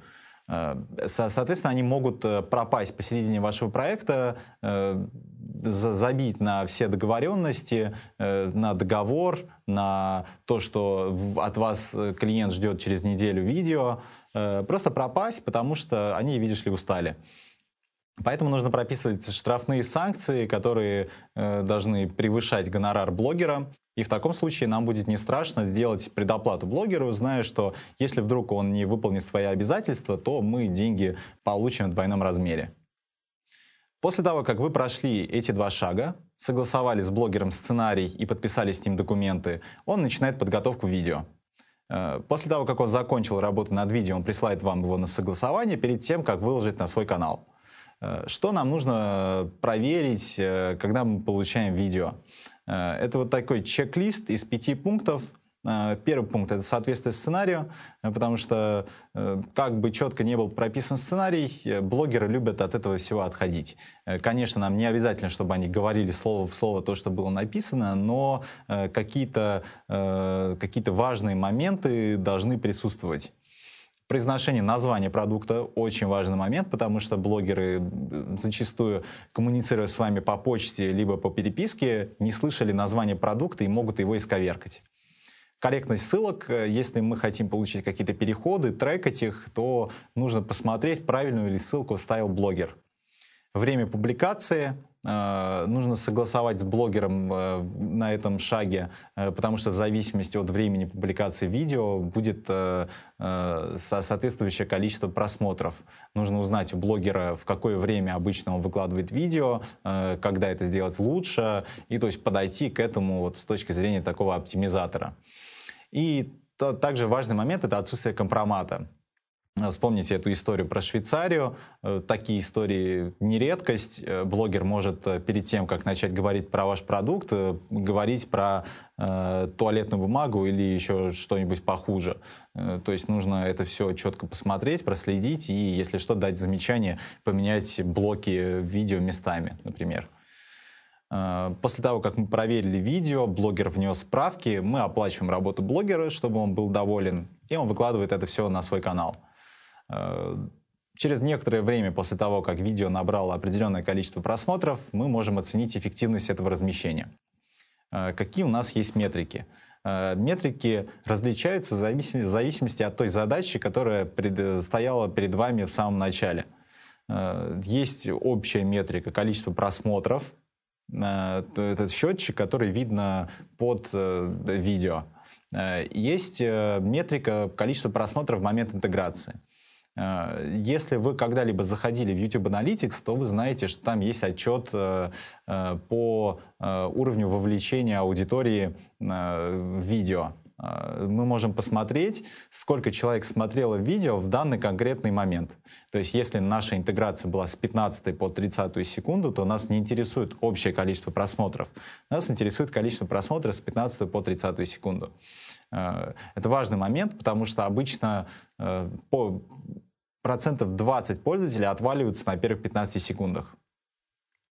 Соответственно, они могут пропасть посередине вашего проекта, забить на все договоренности, э, на договор, на то, что от вас э, клиент ждет через неделю видео, э, просто пропасть, потому что они, видишь ли, устали. Поэтому нужно прописывать штрафные санкции, которые должны превышать гонорар блогера. И в таком случае нам будет не страшно сделать предоплату блогеру, зная, что если вдруг он не выполнит свои обязательства, то мы деньги получим в двойном размере. После того, как вы прошли эти два шага, согласовали с блогером сценарий и подписали с ним документы, он начинает подготовку видео. Э, после того, как он закончил работу над видео, он присылает вам его на согласование перед тем, как выложить на свой канал. Э, что нам нужно проверить, э, когда мы получаем видео? Это вот такой чек-лист из пяти пунктов, Э, первый пункт – это соответствие сценарию, э, потому что э, как бы четко не был прописан сценарий, блогеры любят от этого всего отходить. Конечно, нам не обязательно, чтобы они говорили слово в слово то, что было написано, но какие-то какие важные моменты должны присутствовать. Произношение названия продукта – очень важный момент, потому что блогеры зачастую, коммуницируя с вами по почте либо по переписке, не слышали название продукта и могут его исковеркать корректность ссылок. Э, если мы хотим получить какие-то переходы, трекать их, то нужно посмотреть, правильную ли ссылку вставил блогер. Время публикации э, нужно согласовать с блогером э, на этом шаге, потому что в зависимости от времени публикации видео будет соответствующее количество просмотров. Нужно узнать у блогера, в какое время обычно он выкладывает видео, когда это сделать лучше, и то есть подойти к этому вот с точки зрения такого оптимизатора. И также важный момент – это отсутствие компромата. Вспомните эту историю про Швейцарию. Э, такие истории не редкость. Э, блогер может э, перед тем, как начать говорить про ваш продукт, говорить про э, туалетную бумагу или еще что-нибудь похуже. То есть нужно это все четко посмотреть, проследить и, если что, дать замечание, поменять блоки видео местами, например. После того, как мы проверили видео, блогер внес справки, мы оплачиваем работу блогера, чтобы он был доволен, и он выкладывает это все на свой канал. Э, через некоторое время после того, как видео набрало определенное количество просмотров, мы можем оценить эффективность этого размещения. Э, какие у нас есть метрики? Метрики различаются в зависимости, от той задачи, которая стояла перед вами в самом начале. Есть общая метрика количество просмотров, Э, этот счетчик, который видно под э, видео. Э, есть метрика количества просмотров в момент интеграции. Если вы когда-либо заходили в YouTube Analytics, то вы знаете, что там есть отчет по уровню вовлечения аудитории в видео. Мы можем посмотреть, сколько человек смотрело видео в данный конкретный момент. То есть если наша интеграция была с 15 по 30 секунду, то нас не интересует общее количество просмотров. Нас интересует количество просмотров с 15 по 30 секунду. А, это важный момент, потому что обычно а, по процентов 20 пользователей отваливаются на первых 15 секундах.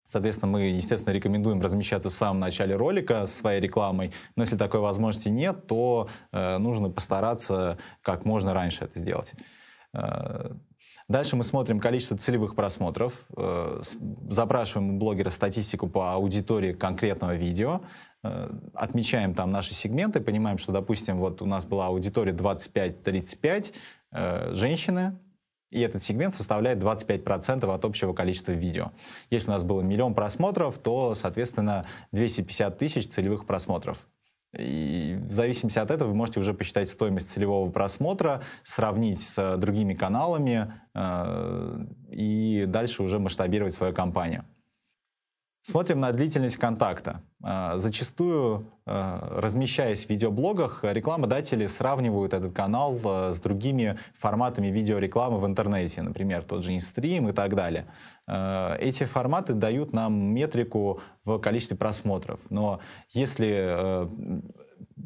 Соответственно, мы, естественно, рекомендуем размещаться в самом начале ролика своей рекламой, но если такой возможности нет, то э, нужно постараться как можно раньше это сделать. Э, дальше мы смотрим количество целевых просмотров, э, запрашиваем у блогера статистику по аудитории конкретного видео, э, отмечаем там наши сегменты, понимаем, что, допустим, вот у нас была аудитория 25-35, э, женщины, и этот сегмент составляет 25% от общего количества видео. Если у нас было миллион просмотров, то, соответственно, 250 тысяч целевых просмотров. И в зависимости от этого вы можете уже посчитать стоимость целевого просмотра, сравнить с другими каналами э, и дальше уже масштабировать свою компанию. Смотрим на длительность контакта. А, зачастую, а, размещаясь в видеоблогах, рекламодатели сравнивают этот канал а, с другими форматами видеорекламы в интернете, например, тот же инстрим и так далее. Эти форматы дают нам метрику в количестве просмотров. Но если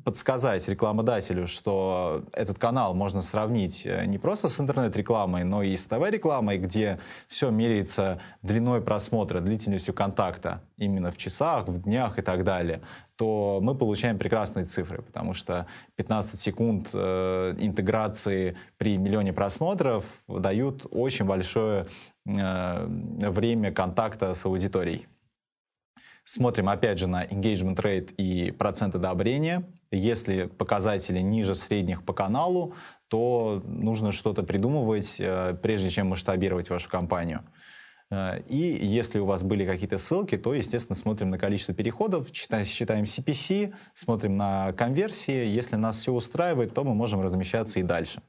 подсказать рекламодателю, что этот канал можно сравнить э, не просто с интернет-рекламой, но и с ТВ-рекламой, где все меряется длиной просмотра, длительностью контакта, именно в часах, в днях и так далее, то мы получаем прекрасные цифры, потому что 15 секунд э, интеграции при миллионе просмотров дают очень большое э, время контакта с аудиторией. Смотрим опять же на engagement rate и процент одобрения. Если показатели ниже средних по каналу, то нужно что-то придумывать, э, прежде чем масштабировать вашу компанию. Э, и если у вас были какие-то ссылки, то, естественно, смотрим на количество переходов, считаем CPC, смотрим на конверсии. Если нас все устраивает, то мы можем размещаться и дальше.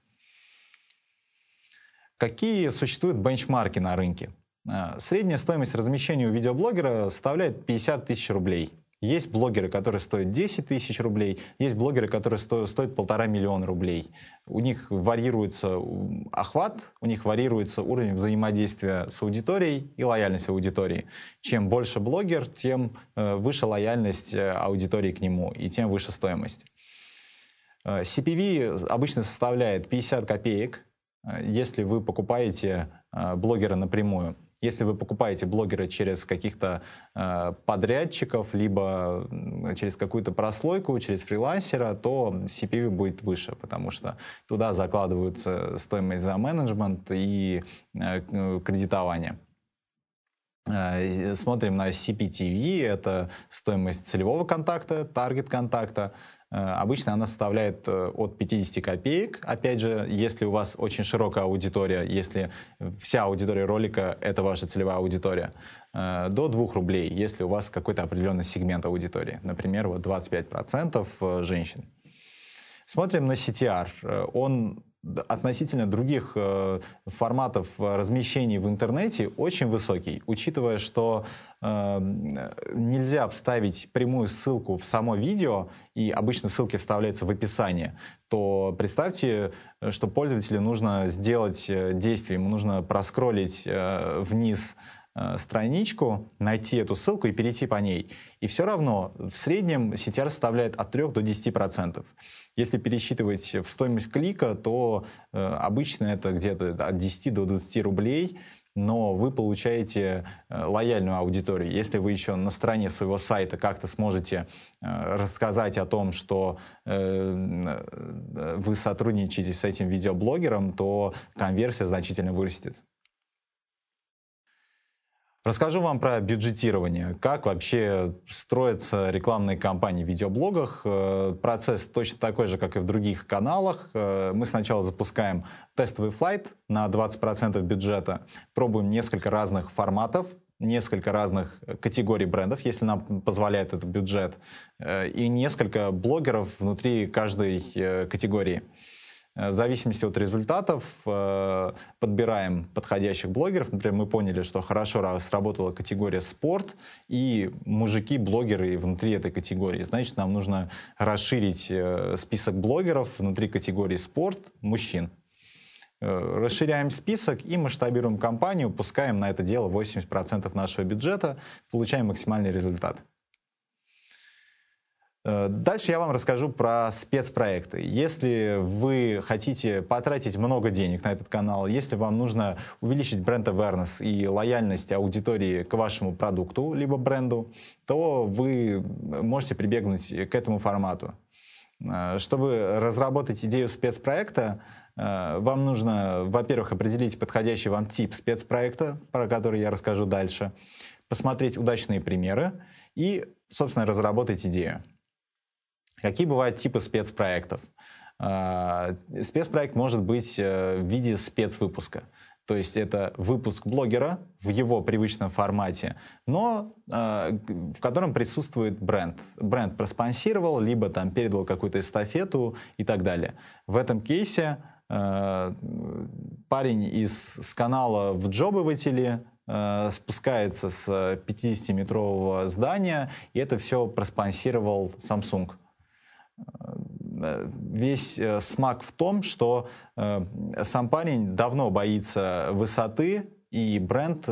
Какие существуют бенчмарки на рынке? Э, средняя стоимость размещения у видеоблогера составляет 50 тысяч рублей. Есть блогеры, которые стоят 10 тысяч рублей, есть блогеры, которые стоят, полтора миллиона рублей. У них варьируется охват, у них варьируется уровень взаимодействия с аудиторией и лояльность аудитории. Чем больше блогер, тем э, выше лояльность э, аудитории к нему и тем выше стоимость. CPV обычно составляет 50 копеек, если вы покупаете блогера напрямую. Если вы покупаете блогера через каких-то э, подрядчиков, либо через какую-то прослойку, через фрилансера, то CPV будет выше, потому что туда закладываются стоимость за менеджмент и э, кредитование. Э, смотрим на CPTV, это стоимость целевого контакта, таргет контакта. Э, обычно она составляет э, от 50 копеек. Опять же, если у вас очень широкая аудитория, если вся аудитория ролика — это ваша целевая аудитория, э, до 2 рублей, если у вас какой-то определенный сегмент аудитории. Например, вот 25% женщин. Смотрим на CTR. Он относительно других э, форматов размещений в интернете очень высокий, учитывая, что э, нельзя вставить прямую ссылку в само видео, и обычно ссылки вставляются в описание, то представьте, что пользователю нужно сделать э, действие, ему нужно проскролить э, вниз Э, страничку, найти эту ссылку и перейти по ней. И все равно в среднем CTR составляет от 3 до 10%. Если пересчитывать в стоимость клика, то э, обычно это где-то от 10 до 20 рублей, но вы получаете э, лояльную аудиторию. Если вы еще на стороне своего сайта как-то сможете э, рассказать о том, что э, вы сотрудничаете с этим видеоблогером, то конверсия значительно вырастет. Расскажу вам про бюджетирование, как вообще строятся рекламные кампании в видеоблогах. Э, процесс точно такой же, как и в других каналах. Э, мы сначала запускаем тестовый флайт на 20% бюджета, пробуем несколько разных форматов, несколько разных категорий брендов, если нам позволяет этот бюджет, э, и несколько блогеров внутри каждой категории. Э, в зависимости от результатов э, подбираем подходящих блогеров. Например, мы поняли, что хорошо сработала категория спорт и мужики-блогеры внутри этой категории. Значит, нам нужно расширить э, список блогеров внутри категории спорт мужчин. Расширяем список и масштабируем компанию, пускаем на это дело 80% нашего бюджета, получаем максимальный результат. Э, дальше я вам расскажу про спецпроекты. Если вы хотите потратить много денег на этот канал, если вам нужно увеличить бренд awareness и лояльность аудитории к вашему продукту либо бренду, то вы можете прибегнуть к этому формату. Э, чтобы разработать идею спецпроекта, э, вам нужно, во-первых, определить подходящий вам тип спецпроекта, про который я расскажу дальше, посмотреть удачные примеры и, собственно, разработать идею. Какие бывают типы спецпроектов? Спецпроект может быть в виде спецвыпуска. То есть это выпуск блогера в его привычном формате, но э, в котором присутствует бренд. Бренд проспонсировал, либо там передал какую-то эстафету и так далее. В этом кейсе э, парень из с канала в джобывателе э, спускается с 50-метрового здания, и это все проспонсировал Samsung. Э, весь э, смак в том, что э, сам парень давно боится высоты, и бренд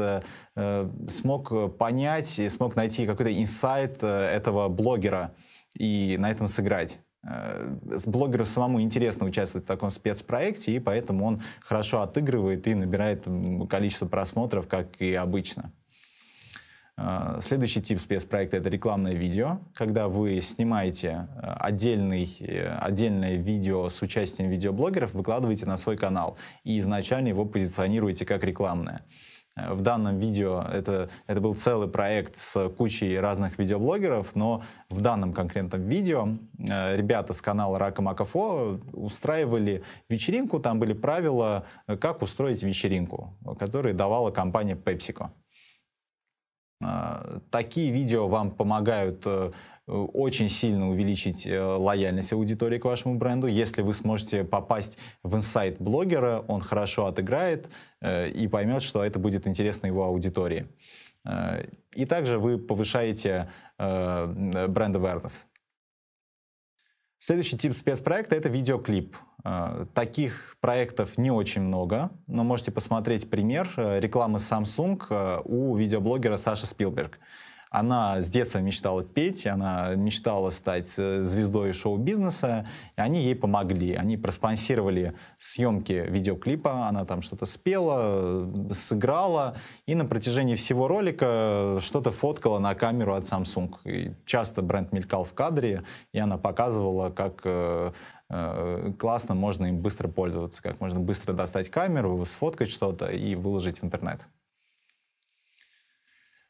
смог понять, смог найти какой-то инсайт этого блогера и на этом сыграть. Блогеру самому интересно участвовать в таком спецпроекте, и поэтому он хорошо отыгрывает и набирает количество просмотров, как и обычно. А, следующий тип спецпроекта — это рекламное видео, когда вы снимаете э, отдельный, э, отдельное видео с участием видеоблогеров, выкладываете на свой канал и изначально его позиционируете как рекламное. Э, в данном видео это, это был целый проект с кучей разных видеоблогеров, но в данном конкретном видео ребята с канала Рака Макафо устраивали вечеринку, там были правила, как устроить вечеринку, которые давала компания PepsiCo. А, такие видео вам помогают э, очень сильно увеличить э, лояльность аудитории к вашему бренду. Если вы сможете попасть в инсайт блогера, он хорошо отыграет э, и поймет, что это будет интересно его аудитории. И также вы повышаете бренд awareness. Следующий тип спецпроекта — это видеоклип. Э, таких проектов не очень много, но можете посмотреть пример э, рекламы Samsung э, у видеоблогера Саши Спилберг. Она с детства мечтала петь, она мечтала стать э, звездой шоу-бизнеса, и они ей помогли. Они проспонсировали съемки видеоклипа, она там что-то спела, сыграла, и на протяжении всего ролика что-то фоткала на камеру от Samsung. И часто бренд мелькал в кадре, и она показывала, как э, э, классно можно им быстро пользоваться, как можно быстро достать камеру, сфоткать что-то и выложить в интернет.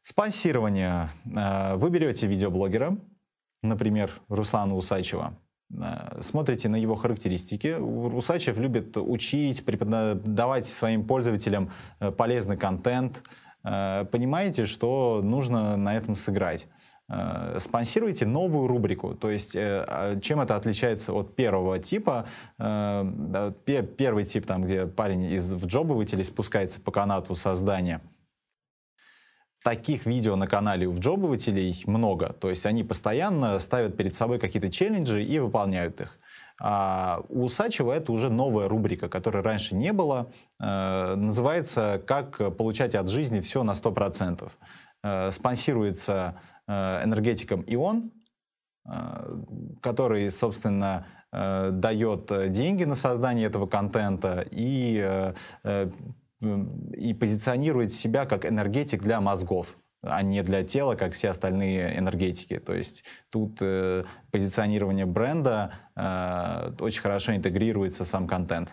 Спонсирование. Э, вы берете видеоблогера, например, Руслана Усачева, э, смотрите на его характеристики. Усачев любит учить, преподавать своим пользователям э, полезный контент. Понимаете, что нужно на этом сыграть спонсируйте новую рубрику. То есть а чем это отличается от первого типа? Первый тип, там, где парень из в джобователей спускается по канату создания – таких видео на канале у джобователей много. То есть они постоянно ставят перед собой какие-то челленджи и выполняют их. А у Усачева это уже новая рубрика, которой раньше не было. Э, называется «Как получать от жизни все на 100%». Э, спонсируется э, энергетиком «Ион», который, собственно, дает деньги на создание этого контента и и позиционирует себя как энергетик для мозгов а не для тела, как все остальные энергетики. То есть тут э, позиционирование бренда э, очень хорошо интегрируется в сам контент.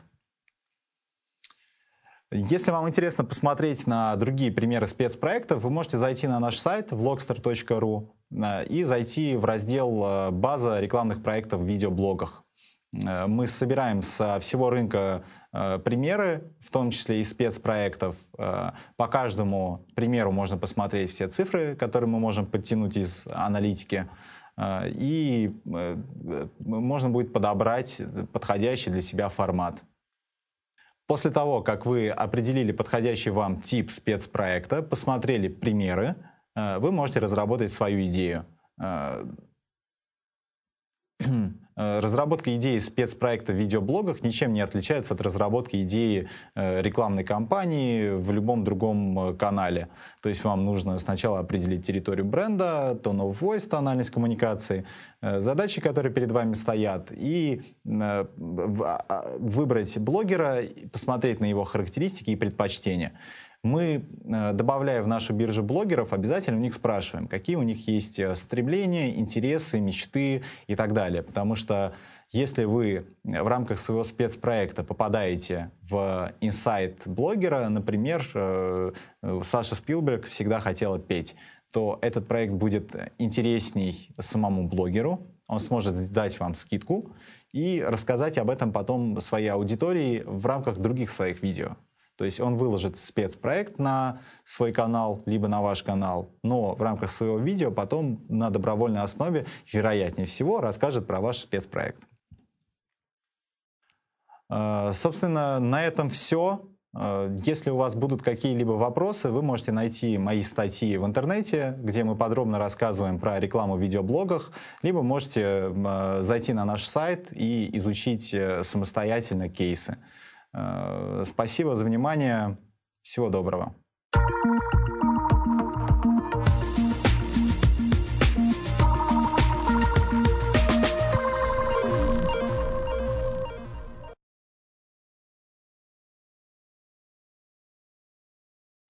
Если вам интересно посмотреть на другие примеры спецпроектов, вы можете зайти на наш сайт vlogster.ru э, и зайти в раздел э, «База рекламных проектов в видеоблогах». Э, мы собираем со всего рынка примеры, в том числе и спецпроектов. Э, по каждому примеру можно посмотреть все цифры, которые мы можем подтянуть из аналитики. И можно будет подобрать подходящий для себя формат. После того, как вы определили подходящий вам тип спецпроекта, посмотрели примеры, вы можете разработать свою идею. Э, разработка идеи спецпроекта в видеоблогах ничем не отличается от разработки идеи э, рекламной кампании в любом другом э, канале. То есть вам нужно сначала определить территорию бренда, tone of voice, тональность коммуникации, задачи, которые перед вами стоят, и а, выбрать блогера, посмотреть на его характеристики и предпочтения мы, э, добавляя в нашу биржу блогеров, обязательно у них спрашиваем, какие у них есть э, стремления, интересы, мечты и так далее. Потому что если вы в рамках своего спецпроекта попадаете в инсайт блогера, например, э, Саша Спилберг всегда хотела петь, то этот проект будет интересней самому блогеру, он сможет дать вам скидку и рассказать об этом потом своей аудитории в рамках других своих видео. То есть он выложит спецпроект на свой канал, либо на ваш канал, но в рамках своего видео потом на добровольной основе, вероятнее всего, расскажет про ваш спецпроект. Э, собственно, на этом все. Э, если у вас будут какие-либо вопросы, вы можете найти мои статьи в интернете, где мы подробно рассказываем про рекламу в видеоблогах, либо можете э, зайти на наш сайт и изучить самостоятельно кейсы. Спасибо за внимание. Всего доброго.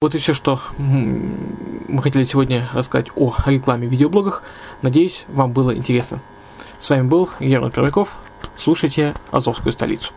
Вот и все, что мы хотели сегодня рассказать о рекламе в видеоблогах. Надеюсь, вам было интересно. С вами был Герман Перваков. Слушайте Азовскую столицу.